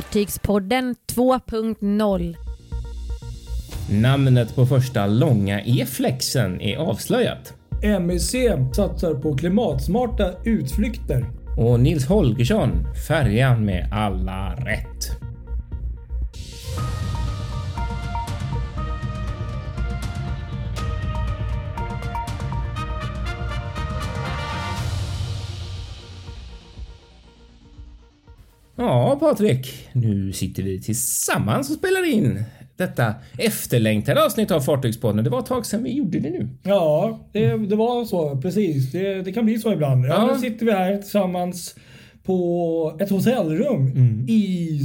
Fartygspodden 2.0. Namnet på första långa E-flexen är avslöjat. MEC satsar på klimatsmarta utflykter. Och Nils Holgersson, färjan med alla rätt. Ja, Patrik. Nu sitter vi tillsammans och spelar in detta efterlängtade avsnitt av Fartygspodden. Det var ett tag sedan vi gjorde det nu. Ja, det, det var så. Precis. Det, det kan bli så ibland. Ja, Ja. Nu sitter vi här tillsammans på ett hotellrum i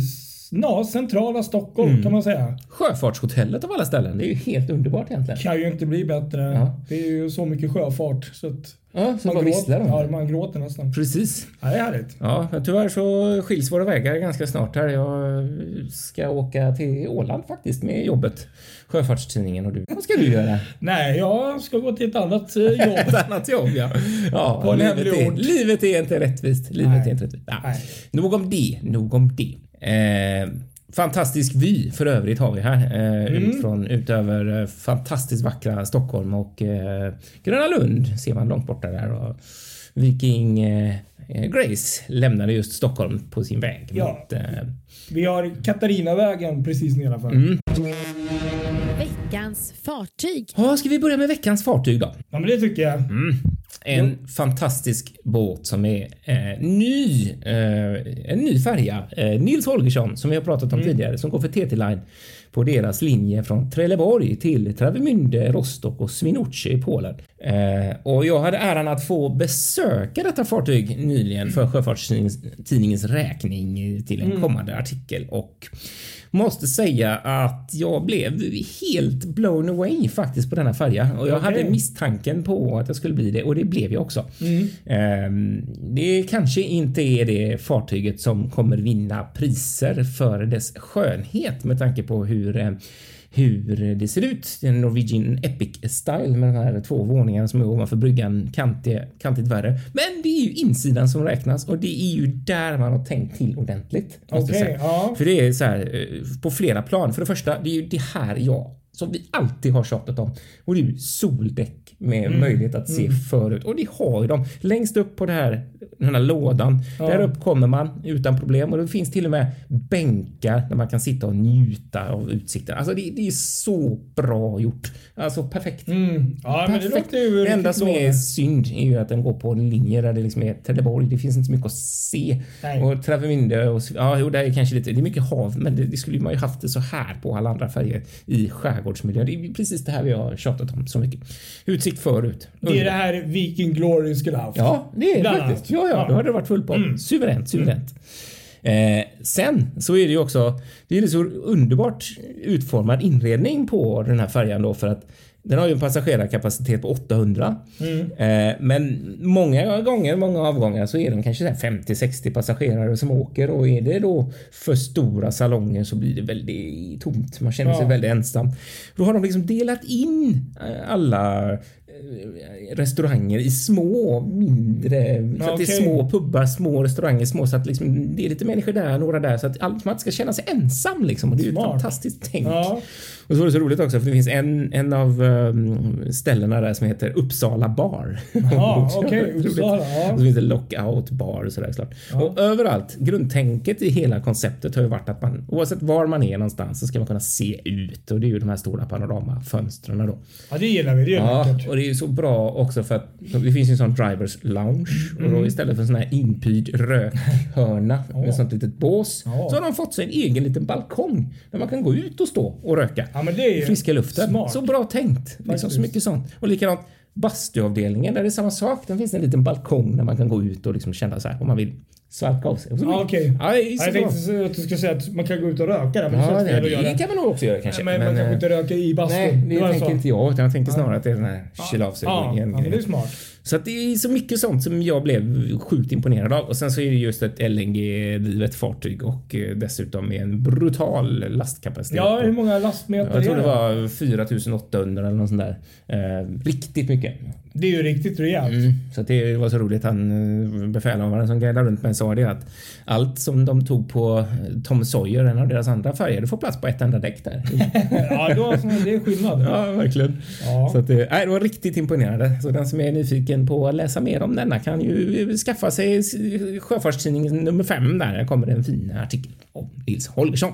ja, centrala Stockholm kan man säga. Sjöfartshotellet av alla ställen. Det är ju helt underbart egentligen. Kan ju inte bli bättre. Ja. Det är ju så mycket sjöfart så att Ja, så man, bara gråter, de. ja, man gråter nästan. Precis. Ja, det är härligt. Ja, men tyvärr så skiljs våra vägar ganska snart här. Jag ska åka till Åland faktiskt med jobbet. Sjöfartstidningen och du. Vad ska du göra? Nej, jag ska gå till ett annat eh, jobb. Ett annat jobb ja. ja På livet, är, livet är inte rättvist. Livet Nej. är inte rättvist. Ja. Nej. Nog om det. Nog om det. Eh, fantastisk vy för övrigt har vi här. Eh, Mm. ut från, utöver eh, fantastiskt vackra Stockholm och eh, Gröna Lund ser man långt borta där. Och Viking eh, Grace lämnade just Stockholm på sin väg Ja. mot eh, Vi har Katarinavägen precis nedanför. Mm. Veckans fartyg. Ja, ska vi börja med veckans fartyg då? Ja, men det tycker jag. En fantastisk båt som är eh, ny. Eh, en ny färja. Eh, Nils Holgersson som vi har pratat om tidigare som går för TT Line på deras linje från Trelleborg till Travemünde, Rostock och Swinoujscie i Polen. Eh, och jag hade äran att få besöka detta fartyg nyligen för Sjöfartstidningens räkning till en kommande artikel och måste säga att jag blev helt blown away faktiskt på denna färja och jag Okej. hade misstanken på att jag skulle bli det och det blev jag också. Mm. Ehm, Det kanske inte är det fartyget som kommer vinna priser för dess skönhet med tanke på hur eh, hur det ser ut. Det är en Norwegian Epic Style med de här två våningarna som är ovanför bryggan kantigt, kantigt värre. Men det är ju insidan som räknas och det är ju där man har tänkt till ordentligt. säga. ja. För det är så här eh, på flera plan. För det första, det är ju det här jag som vi alltid har tjatat om och det är ju soldäck med Mm. möjlighet att se förut och det har ju de längst upp på det här, den här lådan. Ja. Där upp kommer man utan problem och det finns till och med bänkar där man kan sitta och njuta av utsikten. Alltså det, det är så bra gjort. Alltså perfekt. Mm. Ja, men det Perfekt. låter ju Det enda som är synd är ju att den går på en linje där det liksom är Trelleborg. Det finns inte så mycket att se. Nej. Och Travemünde och ja, jo, där är kanske lite. Det är mycket hav, men det, det skulle man ju haft det så här på alla andra färger i skärgårdsmiljö. Det är precis det här vi har tjatat om så mycket. Utsikt förut. Det är det här Viking Glory skulle haft. Ja, det är det faktiskt. Ja, ja, då hade det varit full på. Suveränt, suveränt. Eh, sen så är det ju också, det är så underbart utformad inredning på den här färjan då för att den har ju en passagerarkapacitet på 800. Eh, men många gånger, många avgångar så är de kanske så här 50-60 passagerare som åker och är det då för stora salonger så blir det väldigt tomt. Man känner sig Ja. väldigt ensam. Då har de liksom delat in eh, alla eh, restauranger i små, mindre, så att det är små pubbar, små restauranger, små så att liksom, det är lite människor där, några där så att man inte ska känna sig ensam liksom. Och det är ju ett fantastiskt tänk. Ja. Och så var det så roligt också för det finns en, en av um, ställena där som heter Uppsala bar. Ja, okej. Roligt. Uppsala. Ja. Och så finns det lockout bar och sådär såklart. Och överallt, grundtänket i hela konceptet har ju varit att man oavsett var man är någonstans så ska man kunna se ut och det är ju de här stora panoramafönstren då. ja, det gillar vi. Det är Ja, och det är ju så bra också för att det finns ju en sån drivers lounge och Mm. då istället för en sån här inpyrd rökhörna med ett sånt litet bås Ja. så har de fått sig en egen liten balkong där man kan gå ut och stå och röka. Ja, men det Friska luften. smart. Så bra tänkt. Liksom så mycket sånt. Och likadant bastuavdelningen där det är samma sak. Där finns en liten balkong där man kan gå ut och liksom känna så här om man vill svalka av sig. Och så- okej. Ja, det jag tänkte att du skulle säga att man kan gå ut och röka där, men det Ja, det, göra. det kan man nog också göra kanske. men, man kanske inte röka i bastun. Nej, det var tänker så. inte jag. Utan jag tänker snarare att det är den här kyla av sig Ja, ja, men det är smart. Så att det är så mycket sånt som jag blev sjukt imponerad av. Och sen så är det just ett LNG-drivet fartyg och eh, dessutom med en brutal lastkapacitet. Ja, hur många lastmeter jag tror är det var 4800 eller något sånt där. Eh, riktigt mycket. Det är ju riktigt rejält. Mm. Så det var så roligt. Han eh, befälhavaren som guidade runt mig sa det att allt som de tog på eh, Tom Sawyer, en av deras andra färger, det får plats på ett enda däck där. ja, då, det är skillnad. ja, verkligen. Ja. Så att det, nej, det var riktigt imponerande. Så den som är nyfiken på att läsa mer om denna kan ju skaffa sig Sjöfartstidningen nummer fem där. Där kommer en fin artikel om Nils Holgersson.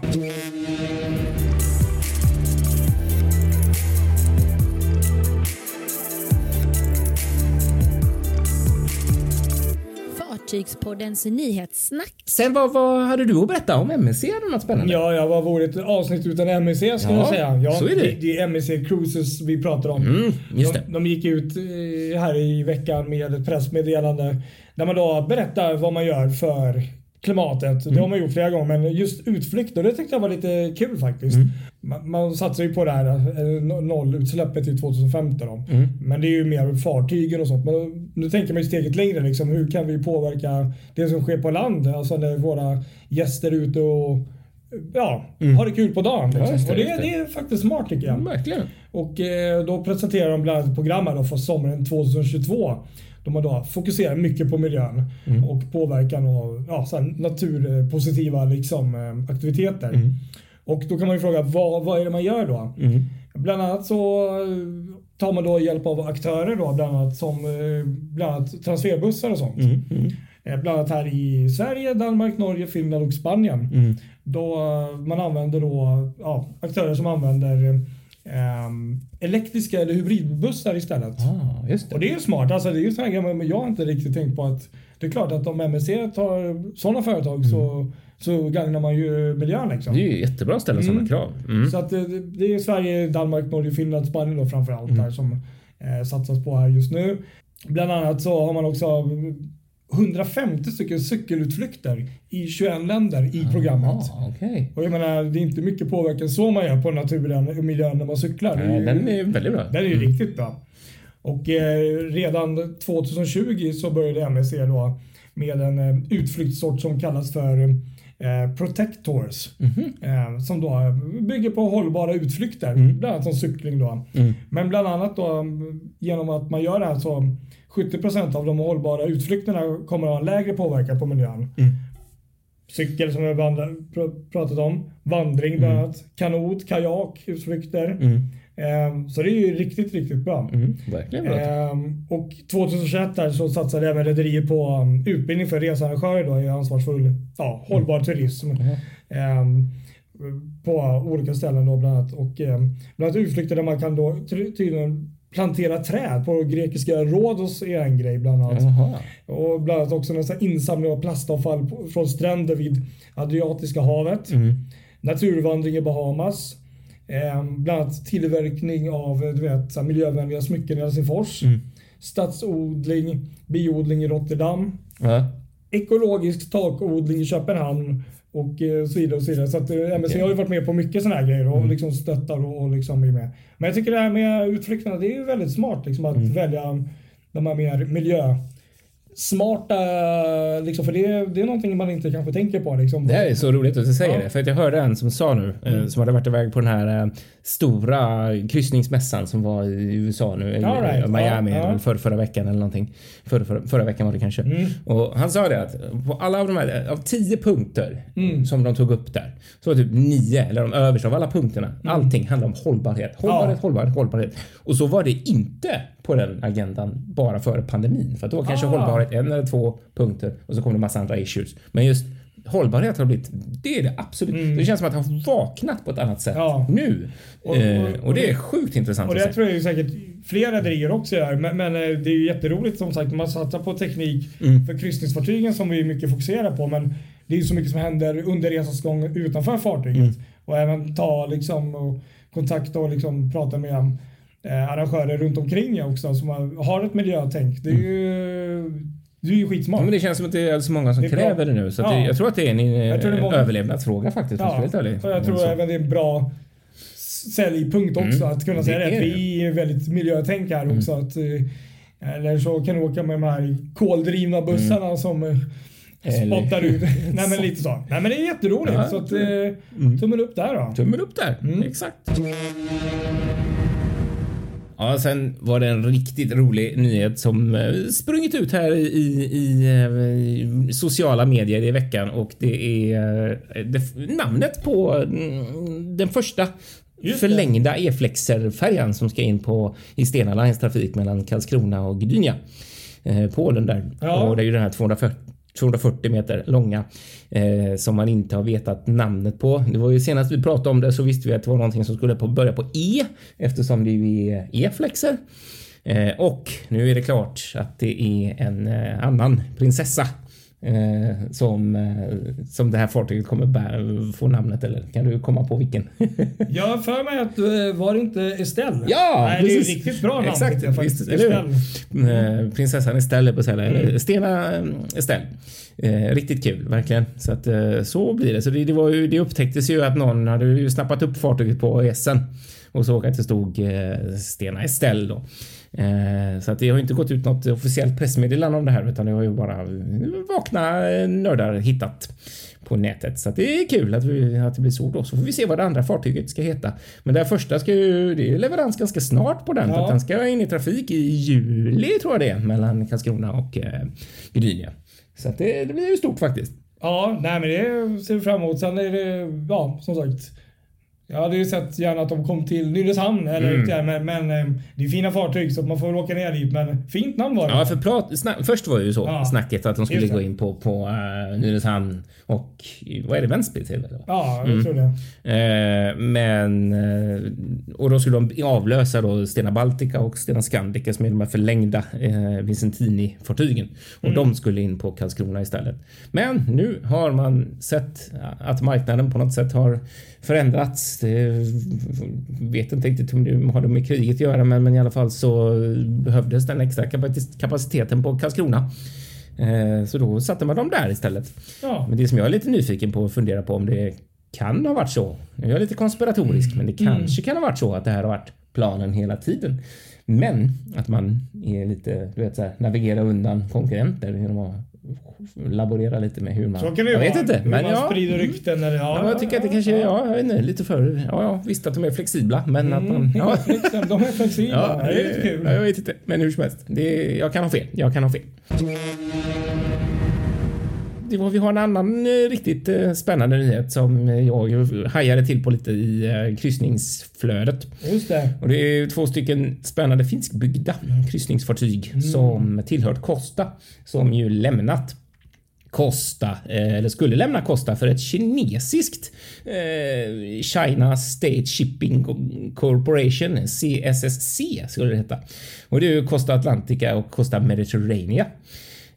Fartygspoddens nyhetssnack. Sen vad, vad hade du att berätta om MSC? Hade du något spännande? Ja, ja, vad vore ett avsnitt utan MEC skulle Ja, jag säga. Ja, så är det. Det, är MEC Cruises vi pratar om. Mm, just det. De, de gick ut eh, här i veckan med ett pressmeddelande där man då berättar vad man gör för klimatet. Mm. Det har man gjort flera gånger men just utflykter det tyckte jag var lite kul faktiskt. Mm. Man, man satsar ju på det här eh, no- nollutsläppet till 2050 då. Mm. Men det är ju mer fartygen och sånt. Men nu tänker man ju steget längre liksom. Hur kan vi påverka det som sker på land? Alltså när våra gäster är ute och ja, har det kul på dagen. Liksom. Mm. just det, och det, det. är faktiskt smart tycker jag. Verkligen. Och eh, då presenterar de bland annat ett program här då för sommaren 2022. Då man då fokuserar mycket på miljön Mm. och påverkan och ja, naturpositiva liksom, eh, aktiviteter. Och då kan man ju fråga vad, vad är det man gör då? Mm. Bland annat så eh, tar man då hjälp av aktörer då, bland annat som eh, bland annat transferbussar och sånt. Mm. Mm. Eh, Bland annat här i Sverige, Danmark, Norge, Finland och Spanien. Mm. Då man använder då ja, aktörer som använder ehm, elektriska eller hybridbussar istället. Ah, det. Och det är ju smart. Alltså det är ju sådana grejer men jag har inte riktigt tänkt på att det är klart att om MSC tar sådana företag så, så gagnar man ju miljön liksom. Det är ju jättebra att ställa sådana Mm. krav. Mm. Så att det, det är Sverige, Danmark, Norge, Finland, Spanien då framförallt Mm. där som eh, satsas på här just nu. Bland annat så har man också 150 stycken cykelutflykter i 21 länder i programmet. Ah, okej. Och jag menar, det är inte mycket påverkan så man gör på naturen och miljön när man cyklar. Nej, ju- Den är väldigt bra. den är ju riktigt bra. Och eh, redan 2020 så började MSC då med en eh, utflyktssort som kallas för eh, Protectors. Mhm. Eh, som då bygger på hållbara utflykter, Mm. bland annat som cykling då. Mm. Men bland annat då mm, genom att man gör det här så 70% av de hållbara utflykterna kommer att ha en lägre påverkan på miljön. Mm. Cykel som vi pr- pratat om, vandring bland annat, kanot, kajak, utflykter. Mm. Eh, så det är ju riktigt, riktigt bra. Mm. Verkligen bra. Ehm, och 2021 där så satsade även rederier på um, utbildning för researrangörer då i ansvarsfull, ja, hållbar turism. Ehm, på olika ställen då bland annat. Och bland annat utflykter där man kan då ty- tydligen plantera träd på grekiska Rhodos är en grej bland annat. Jaha. Och bland annat också nästan insamling av plastavfall från stränder vid Adriatiska havet. Mm. Naturvandring i Bahamas. Eh, bland annat tillverkning av eh, du vet, så miljövänliga smycken i Helsingfors. Mm. Stadsodling, biodling i Rotterdam. Ja. Ekologisk takodling i Köpenhamn. Och eh, så vidare och så vidare. Så att eh, MSC Okej. har ju varit med på mycket sådana här grejer och Mm. liksom stöttar och, och liksom är med. Men jag tycker det här med utflykterna, det är ju väldigt smart liksom att Mm. välja de här mer miljösmarta, liksom, för det, det är någonting man inte kanske tänker på. Liksom. Det är så roligt att du säger Ja. det. För att jag hörde en som sa nu, eh, som hade varit iväg på den här eh, stora kryssningsmässan som var i USA nu. i All right. Miami Ja, ja. För, förra veckan eller någonting. För, för, förra veckan var det kanske. Mm. Och han sa det att på alla av de här, av tio punkter Mm. som de tog upp där. Så var det typ nio, eller de översta av alla punkterna. Allting handlar om hållbarhet. Hållbarhet, Mm. Ja. hållbarhet, hållbarhet. Och så var det inte på den agendan bara före pandemin. För att då kanske Ah. hållbarhet en eller två punkter och så kom det massa andra issues. Men just hållbarhet har blivit, det är det absolut. Det känns som att det har vaknat på ett annat sätt Mm. Ja. nu. Och- Och, och- eh, och det är sjukt intressant Och att det se. tror jag säkert fler rederier också gör. Men, men eh, det är ju jätteroligt som sagt man satsar på teknik Mm. för kryssningsfartygen som vi mycket fokuserar på. Men det är ju så mycket som händer under resans gång utanför fartyget. Mm. Och även ta liksom och kontakta och liksom prata med eh, arrangörer runt omkring också som har, har ett miljötänk. Det är ju, det är ju Ja, skitsmart. men det känns som att det är så många som Det bra. kräver det nu. Så Ja. det, jag tror att det är en, eh, det är överlevnadsfråga faktiskt. Ja, helt ärlig. jag tror även det är en bra säljpunkt också Mm. att kunna säga det. Att. Mm. vi är väldigt miljötänk här också. Att, eh, eller så kan du åka med de här koldrivna bussarna som eh, Eller- spottar ut. Nej men lite så. Nej men det är jätteroligt. Ja, så att, eh, tummen upp där då. Tummen upp där. Mm. Exakt. Ja, sen var det en riktigt rolig nyhet som eh, sprungit ut här i, i, i eh, sociala medier i veckan och det är eh, det, namnet på mm, den första Just förlängda E-flexer-färjan som ska in på i Stena Lines trafik mellan Karlskrona och Gdynia. Polen där. Ja. Och det är ju den här 240 240 meter långa eh, som man inte har vetat namnet på. Det var ju senast vi pratade om det så visste vi att det var någonting som skulle på börja på E eftersom det ju är E-flexer. Eh, och nu är det klart att det är en eh, annan prinsessa eh, som, eh, som det här fartyget kommer bär, få namnet eller kan du komma på vilken? Jag för mig att eh, var det inte Estelle? Ja, Nej, det är precis. riktigt bra namn. Exakt, jag visst? Estelle. Eh, Prinsessan Estelle på Sälen. Mm. Stena eh, Estelle. Eh, riktigt kul, verkligen. Så att så blir det. Så det, det, var ju, det upptäcktes ju att någon hade ju snappat upp fartyget på Essen och såg att det stod Stena Estelle då. Eh, så att det har inte gått ut något officiellt pressmeddelande om det här utan det har ju bara vakna nördar hittat på nätet. Så att det är kul att, vi, att det blir så då. Så får vi se vad det andra fartyget ska heta. Men det här första ska ju, det är leverans ganska snart på den. Ja. Den ska in i trafik i juli tror jag det är mellan Karlskrona och eh, Gdynia. Så att det, det blir ju stort faktiskt. Ja, nej men det ser vi fram emot. Sen är det, ja som sagt. Jag hade ju sett gärna att de kom till Nynäshamn eller Mm. där, men, men eh, det är fina fartyg så man får väl åka ner dit. Men fint namn var det. Ja, för prat, snack, först var det ju så Ja. snacket att de skulle gå in på, på uh, Nynäshamn och vad är det, Vänsby till? eller? Ja, jag Mm. tror det. Eh, men eh, och då skulle de avlösa då Stena Baltica och Stena Scandica som är de här förlängda eh, Vicentini-fartygen och de skulle in på Karlskrona istället. Men nu har man sett att marknaden på något sätt har förändrats. Vet inte riktigt om det har med kriget att göra, men, men i alla fall så behövdes den extra kapaci- kapaciteten på Karlskrona. Eh, så då satte man dem där istället. Ja. Men det som jag är lite nyfiken på och funderar på om det kan ha varit så. Jag är lite konspiratorisk, men det kanske kan ha varit så att det här har varit planen hela tiden. Men att man är lite, du vet, så här, navigera undan konkurrenter genom att laborera lite med hur man... Så kan det jag vet vara. inte, Hur men man ja. sprider rykten eller ja. Ja, jag tycker att det kanske är, ja, jag vet inte, lite för, ja, ja, visst att de är flexibla, men att man, ja, ja. De är flexibla. ja, det är lite kul. ja, jag vet inte, men hur som helst, det, jag kan ha fel, jag kan ha fel. Vi har en annan eh, riktigt eh, spännande nyhet som eh, jag hajade till på lite i kryssningsflödet. Just det. Och det är två stycken spännande finskbyggda kryssningsfartyg som tillhört Costa som ju lämnat Costa, eh, eller skulle lämna Costa för ett kinesiskt China State Shipping Corporation, CSSC skulle det heta. Och det är ju Costa Atlantica och Costa Mediterranea.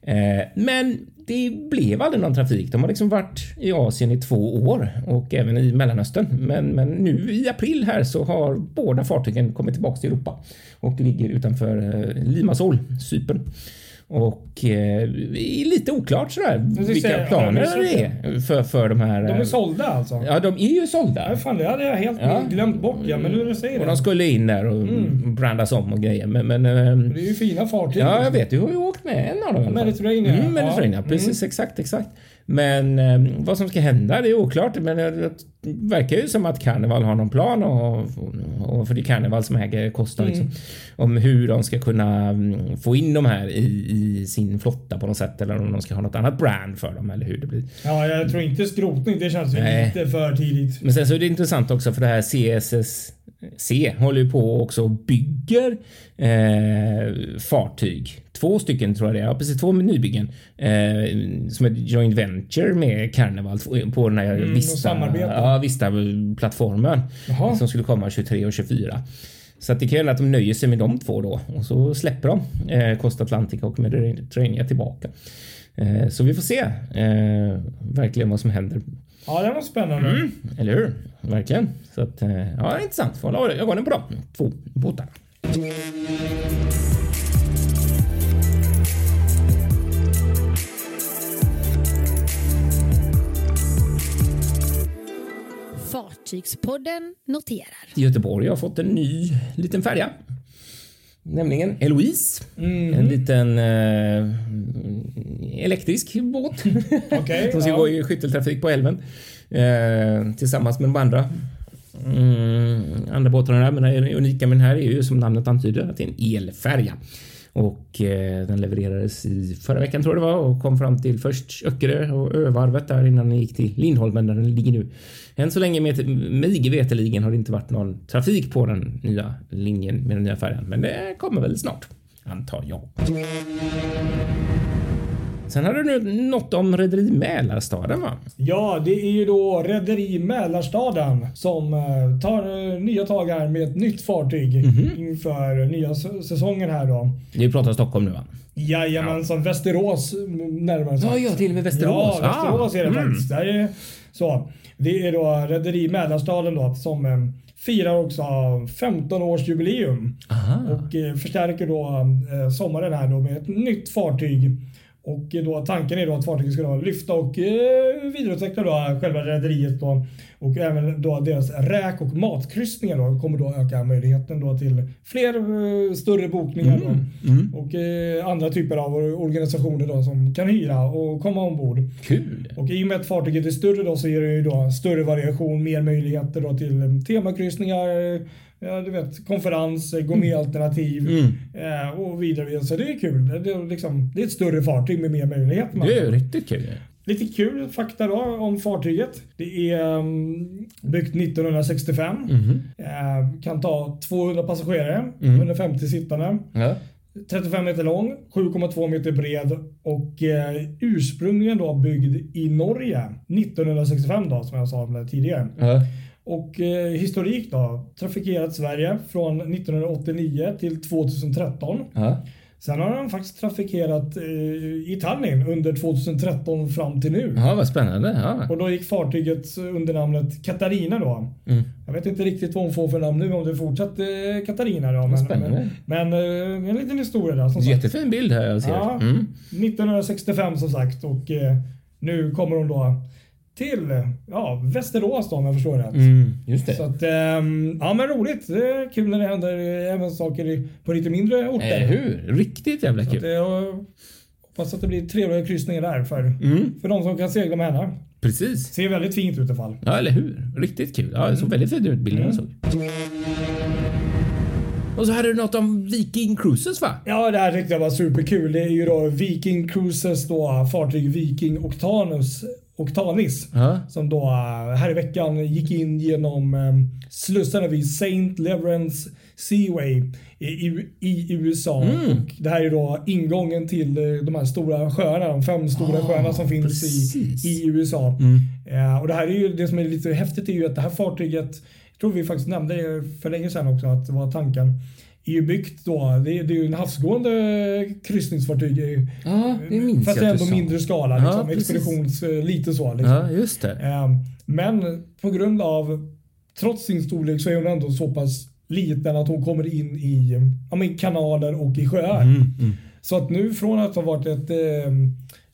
Eh, men det blev aldrig någon trafik. De har liksom varit i Asien i två år och även i Mellanöstern. Men, men nu i april här så har båda fartygen kommit tillbaka till Europa och ligger utanför eh, Limassol, Cypern. Och eh, är lite oklart sådär vilka säga, planer ja, det är för, för de här. De är sålda alltså? Ja, de är ju sålda. Ja, fan, det hade jag helt Ja. glömt bort. Ja, men nu när du säger Och det. de skulle in där och brandas om och grejer. Men, men eh, Det är ju fina fartyg. Ja, jag liksom. vet. Du har ju åkt med en av dem. Mediterranean, Mm, ja. Mediterranean, precis. Exakt, exakt. Men eh, vad som ska hända det är oklart. Men det verkar ju som att Carnival har någon plan och, och för det är Carnival som äger Costa Mm. liksom, om hur de ska kunna mm, få in de här i, i sin flotta på något sätt eller om de ska ha något annat brand för dem eller hur det blir. Ja, jag tror inte skrotning. Det känns Nej. lite för tidigt. Men sen så är det intressant också för det här CSSC håller ju på också och bygger eh, fartyg. Två stycken tror jag det är. Ja, precis två nybyggen. Eh, som ett joint venture med Carnival på den här Mm, Vista, ja, Vista-plattformen. Jaha. Som skulle komma 23 och 24. Så att det kan hända att de nöjer sig med de två då och så släpper de eh, Costa Atlantica och Mediterranean tillbaka. Eh, så vi får se eh, verkligen vad som händer Ja, det var spännande. Mm, eller hur? Verkligen. Så att, eh, ja, det är intressant. Får hålla ögonen på dem. Två båtar. Fartygspodden noterar. Göteborg har fått en ny liten färja. Nämligen Eloise. Mm. En liten eh, elektrisk båt. Okej. Som ska ja. gå i skytteltrafik på älven. Eh, tillsammans med de andra Mm, andra båtarna men är unika med den här är ju som namnet antyder att det är en elfärja. Och eh, den levererades i förra veckan tror jag det var och kom fram till först Öckerö och Övarvet där innan den gick till Lindholmen där den ligger nu. Än så länge med mig veterligen har det inte varit någon trafik på den nya linjen med den nya färjan, men det kommer väl snart antar jag. Sen har du nu något om Rederi Mälarstaden va? Ja, det är ju då Rederi Mälarstaden som eh, tar eh, nya tag här med ett nytt fartyg mm -hmm. inför nya säsongen här då. Vi pratar Stockholm nu va? Jajamensan, ja. Västerås närmare sagt. Ja, ja, till och med Västerås. Ja, Västerås ah. är det mm. faktiskt. Det är, så. Det är då Rederi Mälarstaden då som eh, firar också 15 års jubileum och förstärker då sommaren här då med ett nytt fartyg och då, tanken är då att fartyget ska då lyfta och eh, vidareutveckla då själva rederiet då, och även då deras räk och matkryssningar då, kommer då öka möjligheten då till fler eh, större bokningar mm. Mm. och eh, andra typer av organisationer då som kan hyra och komma ombord. Kul! Och i och med att fartyget är större då så ger det ju då större variation, mer möjligheter då till temakryssningar ja, du vet, konferenser, gourmetalternativ mm. mm. eh, och vidare. Så det är kul. Det är, liksom, det är ett större fartyg med mer möjligheter. Det är riktigt kul. Lite kul fakta då om fartyget. Det är um, byggt 1965. Mm. Eh, kan ta 200 passagerare, mm. 150 sittande. Ja. 35 meter lång, 7,2 meter bred och eh, ursprungligen då byggd i Norge 1965 då som jag sa tidigare. Ja. Och eh, historik då. Trafikerat Sverige från 1989 till 2013. Ja. Sen har han faktiskt trafikerat eh, Italien under 2013 fram till nu. Ja, vad spännande. Ja. Och då gick fartyget under namnet Katarina då. Mm. Jag vet inte riktigt vad hon får för namn nu om det fortsatte eh, Katarina då. Men, spännande. Men, men, en liten historia där. Som Jättefin sagt. bild här jag ser. Ja, mm. 1965 som sagt och eh, nu kommer hon då till ja, Västerås då om jag förstår rätt. Mm, just det. Så att, ähm, ja men roligt. Det är kul när det händer även saker på lite mindre orter. Eh, hur? Riktigt jävla kul. Så att, jag hoppas att det blir trevliga kryssningar där för, mm. för de som kan segla med henne. Precis. Ser väldigt fint ut i alla fall. Ja, eller hur? Riktigt kul. Ja, det såg mm. väldigt fint ut bilderna mm. såg. Och så hade du något om Viking Cruises va? Ja, det här tyckte jag var superkul. Det är ju då Viking Cruises då, fartyg Viking Octanus Octanis. Uh Som då eh, här i veckan gick in genom um, slussarna vid Saint Leverance Seaway i, i, i USA. Mm. Och det här är då ingången till uh, de här stora sjöarna, de fem stora oh, sjöarna som finns i, i USA. Mm. Uh, och det här är ju det som är lite häftigt är ju att det här fartyget, jag tror vi faktiskt nämnde det för länge sedan också att det var tanken är ju byggt då. Det är, det är ju en havsgående kryssningsfartyg. Ja, det minns Fast ändå mindre skala. Liksom, ja, expeditions, eh, lite så. Liksom. Ja, just det. Ehm, men på grund av, trots sin storlek så är hon ändå så pass liten att hon kommer in i ja, men kanaler och i sjöar. Mm, mm. Så att nu från att ha varit ett eh,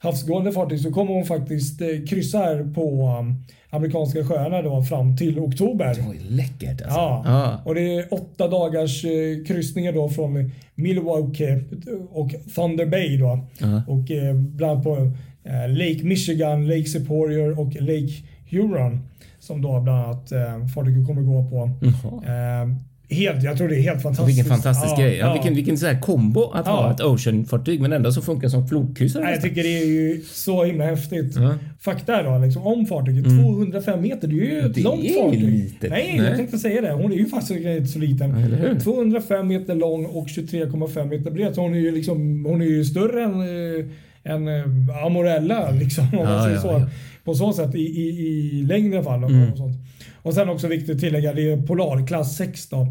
havsgående fartyg så kommer hon faktiskt eh, kryssa här på um, amerikanska sjöarna då fram till oktober. Det var ju läckert alltså. Ja. Ah. Och det är åtta dagars eh, kryssningar då från Milwaukee och Thunder Bay då. Ah. Och eh, bland annat på eh, Lake Michigan, Lake Superior och Lake Huron. Som då bland annat eh, fartyget kommer gå på. Mm. Helt, jag tror det är helt fantastiskt. Vilken fantastisk ja, grej. Ja, ja. Vilken, vilken så här kombo att ha ett Ocean-fartyg men ändå så funkar som flodkryssare. Jag tycker det är ju så himla häftigt. Ja. Fakta då liksom, om fartyget. Mm. 205 meter, det är ju ett det långt är fartyg. Litet. Nej, Nej, jag tänkte säga det. Hon är ju faktiskt inte så liten. 205 meter lång och 23,5 meter bred. Så hon är ju liksom, hon är ju större än, än äh, Amorella liksom. Om man säger så. På så sätt i, i, i längd i alla fall. Mm. Och sånt. Och sen också viktigt att tillägga, det är Polarklass 6 då.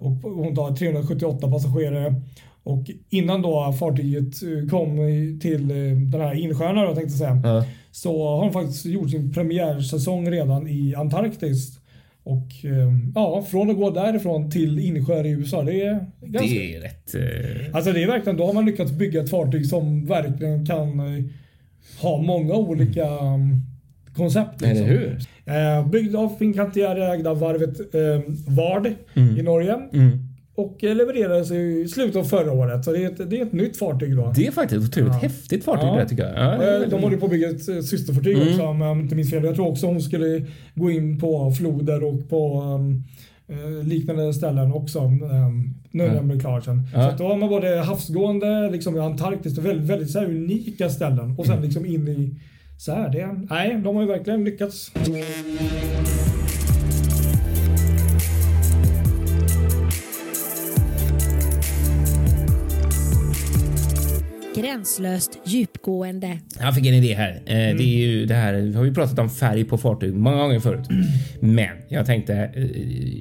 Och hon tar 378 passagerare. Och innan då fartyget eh, kom till eh, den här insjön då, tänkte jag säga. Så har hon faktiskt gjort sin premiärsäsong redan i Antarktis. Och eh, ja, från att gå därifrån till insjöar i USA. Det är, ganska, det är rätt... Uh... Alltså det är verkligen, då har man lyckats bygga ett fartyg som verkligen kan ha många olika mm koncept. Liksom. Eller hur? Eh, byggd av Fincantieri, ägd av varvet eh, Vard mm. i Norge. Mm. Och levererades i slutet av förra året. Så det är ett, det är ett nytt fartyg då. Det är faktiskt ett otroligt Ja. häftigt fartyg Ja. det tycker jag. Ja, Eh, De håller på att bygga ett eh, systerfartyg Mm. också om jag inte minns fel. Jag tror också hon skulle gå in på floder och på um, eh, liknande ställen också. Um, nu när den blir klar sen. Ja. Så då har man både havsgående, liksom i Antarktis, och väldigt, väldigt så här unika ställen. Och sen Mm. liksom in i så här. Det, nej, de har ju verkligen lyckats. Gränslöst djupgående. Jag fick en idé här. Eh, Det är ju det här. Vi har ju pratat om färg på fartyg många gånger förut, men jag tänkte. eh,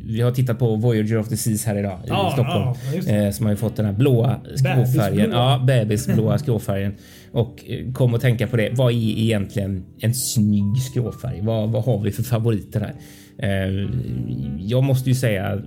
Vi har tittat på Voyager of the Seas här idag i Stockholm eh, som har ju fått den här blåa skråfärgen. Bebisblå. Ja, bebisblåa skråfärgen och kom att tänka på det. Vad är egentligen en snygg skråfärg? Vad, vad har vi för favoriter här? Eh, Jag måste ju säga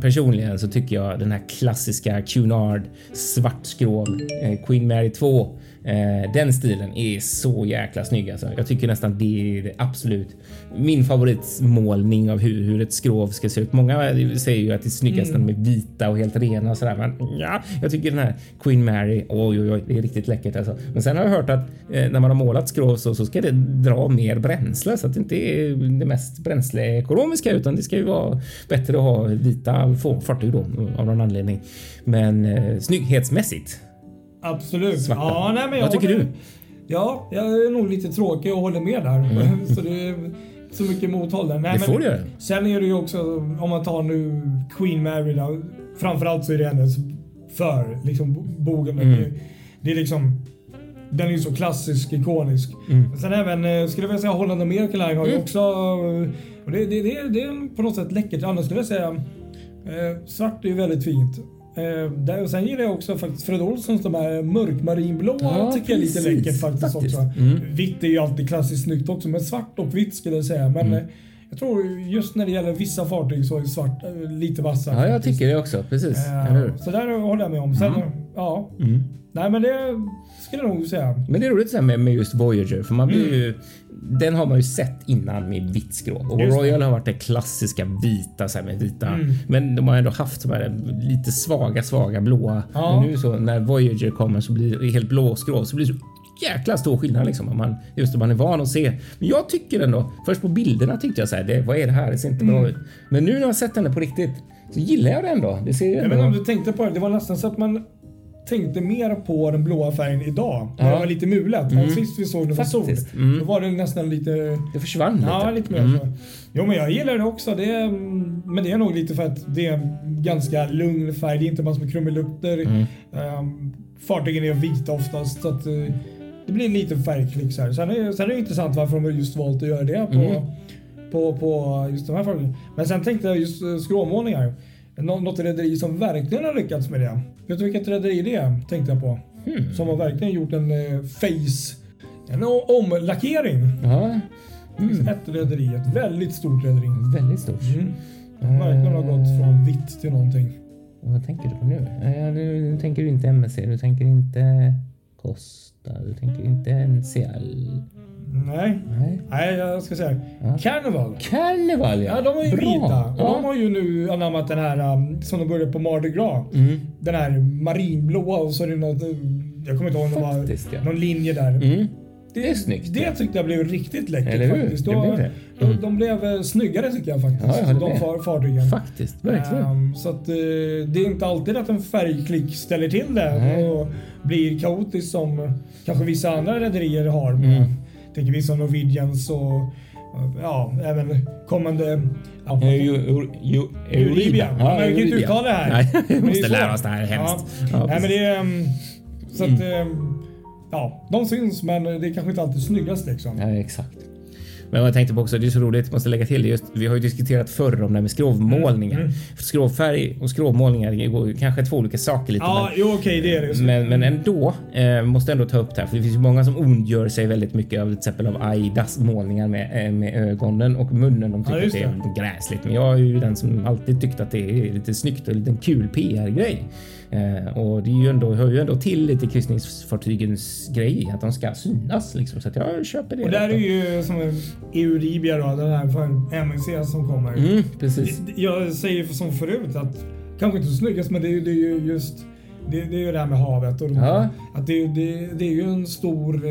personligen så tycker jag den här klassiska Cunard svartskrov eh, Queen Mary 2 Eh, den stilen är så jäkla snygg alltså. Jag tycker nästan det är absolut min favoritmålning av hur, hur ett skrov ska se ut. Många säger ju att det är snyggast när de är vita och helt rena och sådär. Men ja, jag tycker den här Queen Mary, oj oj oj, det är riktigt läckert alltså. Men sen har jag hört att eh, när man har målat skrov så, så ska det dra mer bränsle så att det inte är det mest bränsleekonomiska utan det ska ju vara bättre att ha vita fartyg då av någon anledning. Men eh, snygghetsmässigt Absolut. Svarta. Ja, nej, men jag Vad tycker håller- du? Ja, jag är nog lite tråkig och håller med där. så det är så mycket mothåll där. Nej, Mm. Det får men du. Sen är det ju också, om man tar nu Queen Mary då, framförallt så är det hennes för, liksom bogen. Mm. Det, det är liksom, den är ju så klassisk, ikonisk. Mm. Sen även, eh, skulle jag vilja säga Holland American Line har ju också, eh, och det, det, det, det är på något sätt läckert. Annars skulle jag säga, eh, svart är ju väldigt fint. Eh, och sen gillar jag också faktiskt Fred Olssons de här mörkmarinblåa Ja, tycker jag är lite precis. läckert faktiskt, Faktiskt. också. Mm. Vitt är ju alltid klassiskt snyggt också, men svart och vitt skulle jag säga. Men Mm. eh, jag tror just när det gäller vissa fartyg så är svart eh, lite vassare. Ja, jag tycker det också. Precis. Eh? Så där håller jag med om. Sen, ja. Mm. Nej men det skulle jag nog säga. Men det är roligt så med, med just Voyager för man blir Mm. ju den har man ju sett innan med vitt skrov och Just det. Royal har varit det klassiska vita så med vita. Mm. Men de har ändå haft så här lite svaga, svaga blåa. Ja. Men nu så när Voyager kommer så blir det helt blå skrov så blir det så jäkla stor skillnad liksom. Om man, just om man är van att se. Men jag tycker ändå, först på bilderna tyckte jag så här, det, vad är det här? Det ser inte Mm. bra ut. Men nu när jag sett henne på riktigt så gillar jag det ändå. Det ser ju Jag vet inte om ändå... du tänkte på det. Det var nästan så att man tänkte mer på den blåa färgen idag. När Ja. det var lite mulet. Mm. Sist vi såg det var sol. Mm. Då var det nästan lite... Det försvann lite. Ja, lite mer Mm. Jo, men jag gillar det också. Det är, men det är nog lite för att det är en ganska lugn färg. Det är inte massor med krumelukter. Mm. Um, fartygen är vita oftast. Så att, eh, det blir lite färgklick så här. Sen är, sen är det intressant varför de har just valt att göra det på, Mm. på, på just de här fartygen. Men sen tänkte jag just uh, skråmålningar. Nå- Något rederi som verkligen har lyckats med det. Vet du vilket rederi det är? Tänkte jag på. Hmm. Som har verkligen gjort en eh, face... En omlackering. Ja, Mm. Ett rederi, ett väldigt stort rederi. väldigt stort. Mm. Verkligen har gått från vitt till någonting. Vad tänker du på nu? Nu, nu tänker du inte MSC, du tänker inte Costa, du tänker inte NCL. Nej, Nej. nej jag ska säga Ja. Carnival. Carnival ja! Ja, de är ju Bra. vita. Och Ja. de har ju nu anammat den här um, som de började på Mardi Gras. Mm. Den här marinblåa och så är det något, jag kommer inte ihåg om det var Faktiskt, någon linje där. Mm. Det är snyggt. Det tyckte jag blev riktigt läckert Eller hur? faktiskt. Det Då- blev det. De, Mm. de blev eh, snyggare tycker jag faktiskt. Ja, jag de far, fartygen. Faktiskt, verkligen. Ehm, så att eh, det är inte alltid att en färgklick ställer till det Nej. och blir kaotiskt som kanske vissa andra rederier har. Mm. Tänker vi som Norwegians och ja, även kommande... Ja, ju- ju- ju- Euribia. Vi kan inte Euribia. uttala det här. Nej, vi måste lära oss det här hemskt. Ja, Nej, men det är... ehm, Så att... ehm, Ja, de syns men det är kanske inte alltid snyggast liksom. Ja, exakt. Men vad jag tänkte på också, det är så roligt, måste lägga till det just. Vi har ju diskuterat förr om det här med skrovmålningar. Mm. Skrovfärg och skrovmålningar är kanske två olika saker lite. Ja, men- jo okej det är det. Men, men ändå, eh, måste ändå ta upp det här för det finns ju många som ondgör sig väldigt mycket av till exempel av Aidas målningar med, eh, med ögonen och munnen. De tycker Ja, att det är gräsligt. Men jag är ju den som alltid tyckt att det är lite snyggt och en liten kul PR-grej. Eh, och det är ju ändå, hör ju ändå till lite kryssningsfartygens grej att de ska synas liksom. Så att jag köper det. Och där är ju som en Euribia då, den här för MSC som kommer. Mm, precis. Jag säger som förut att kanske inte så snyggast, men det är, ju- det är ju just det, det är ju det här med havet. Och de, Ja. att det, det, det är ju en stor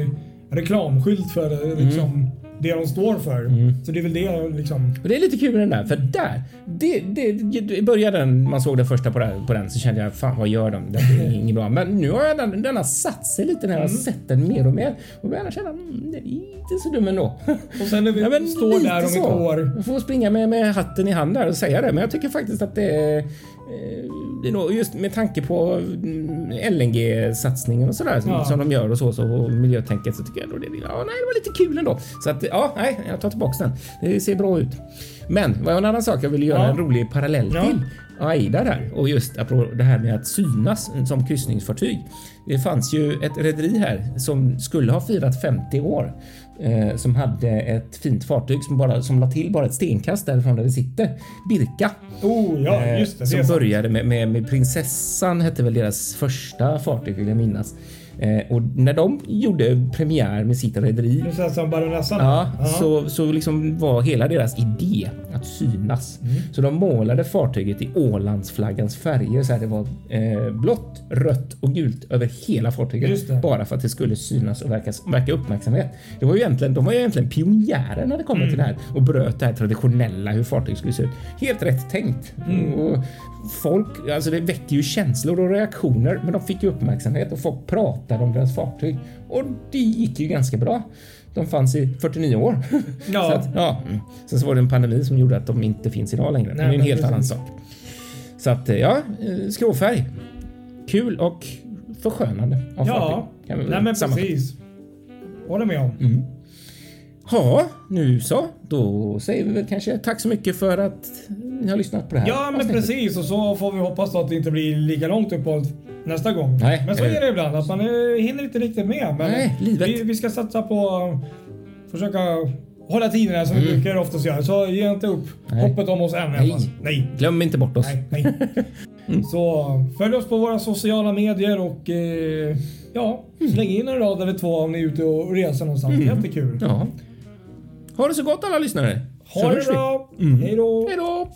reklamskylt för eh, liksom, det de står för. Så det är väl det liksom. Och det är lite kul med den där, för där, det, det, det, i början man såg den första på den, på den så kände jag fan vad gör de? Det är inget bra. Men nu har jag den, den har satt sig lite när jag har sett den mer och mer och börjar känna mm, den är inte så dum ändå. Och sen när vi Ja, står där om så. ett år. Jag får springa med, med hatten i hand där och säga det, men jag tycker faktiskt att det är eh, det just med tanke på mm, LNG-satsningen och sådär som, Ja. som de gör och så, så och miljötänket så tycker jag ändå det, ja, nej, det var lite kul ändå. Så att ja, nej, jag tar tillbaks den. Det ser bra ut. Men vad en annan sak jag ville göra Ja. en rolig parallell Ja. till. Aida där och just det här med att synas som kryssningsfartyg. Det fanns ju ett rederi här som skulle ha firat 50 år eh, som hade ett fint fartyg som bara som la till bara ett stenkast därifrån där vi sitter. Birka. Oh ja, Eh, just det. det som sant. började med, med, med Prinsessan hette väl deras första fartyg vill jag minnas. Eh, och när de gjorde premiär med sitt rederi som baronessan. Ja, Ja. Så, så liksom var hela deras idé att synas. Mm. Så de målade fartyget i Ålandsflaggans färger så här det var eh, blått, rött och gult över hela fartyget. Bara för att det skulle synas och verka, verka uppmärksamhet. Det var ju egentligen, de var ju egentligen pionjärer när det kommer till det Mm. här och bröt det här traditionella hur fartyg skulle se ut. Helt rätt tänkt. Mm. Och folk, alltså det väckte ju känslor och reaktioner, men de fick ju uppmärksamhet och folk pratade om deras fartyg och det gick ju ganska bra. De fanns i 49 år. Ja. så att, ja. mm. Sen så var det en pandemi som gjorde att de inte finns idag längre. men det är en helt annan sak. Så att eh, ja, eh, skråfärg. Kul och förskönande av Ja, fartyg. Nej men precis. Håller med om. Mm. Ja, nu så. Då säger vi väl kanske tack så mycket för att ni har lyssnat på det här Ja, men avsnittet. precis. Och så får vi hoppas att det inte blir lika långt uppehåll nästa gång. Nej, men så är det ibland att man eh, hinner inte riktigt med. Men Nej, livet. Vi, vi ska satsa på att försöka hålla tiderna som vi brukar oftast göra. Så ge inte upp Mm. Nej. hoppet om oss än. Nej. Nej. Glöm inte bort oss. Nej, nej. Mm. Så följ oss på våra sociala medier och eh, ja, släng in en rad eller två om ni är ute och reser någonstans. Jättekul. Mm. Ja. Ha det så gott alla lyssnare. Så Ha det hörs vi. bra. Mm. Hej då. Hej då!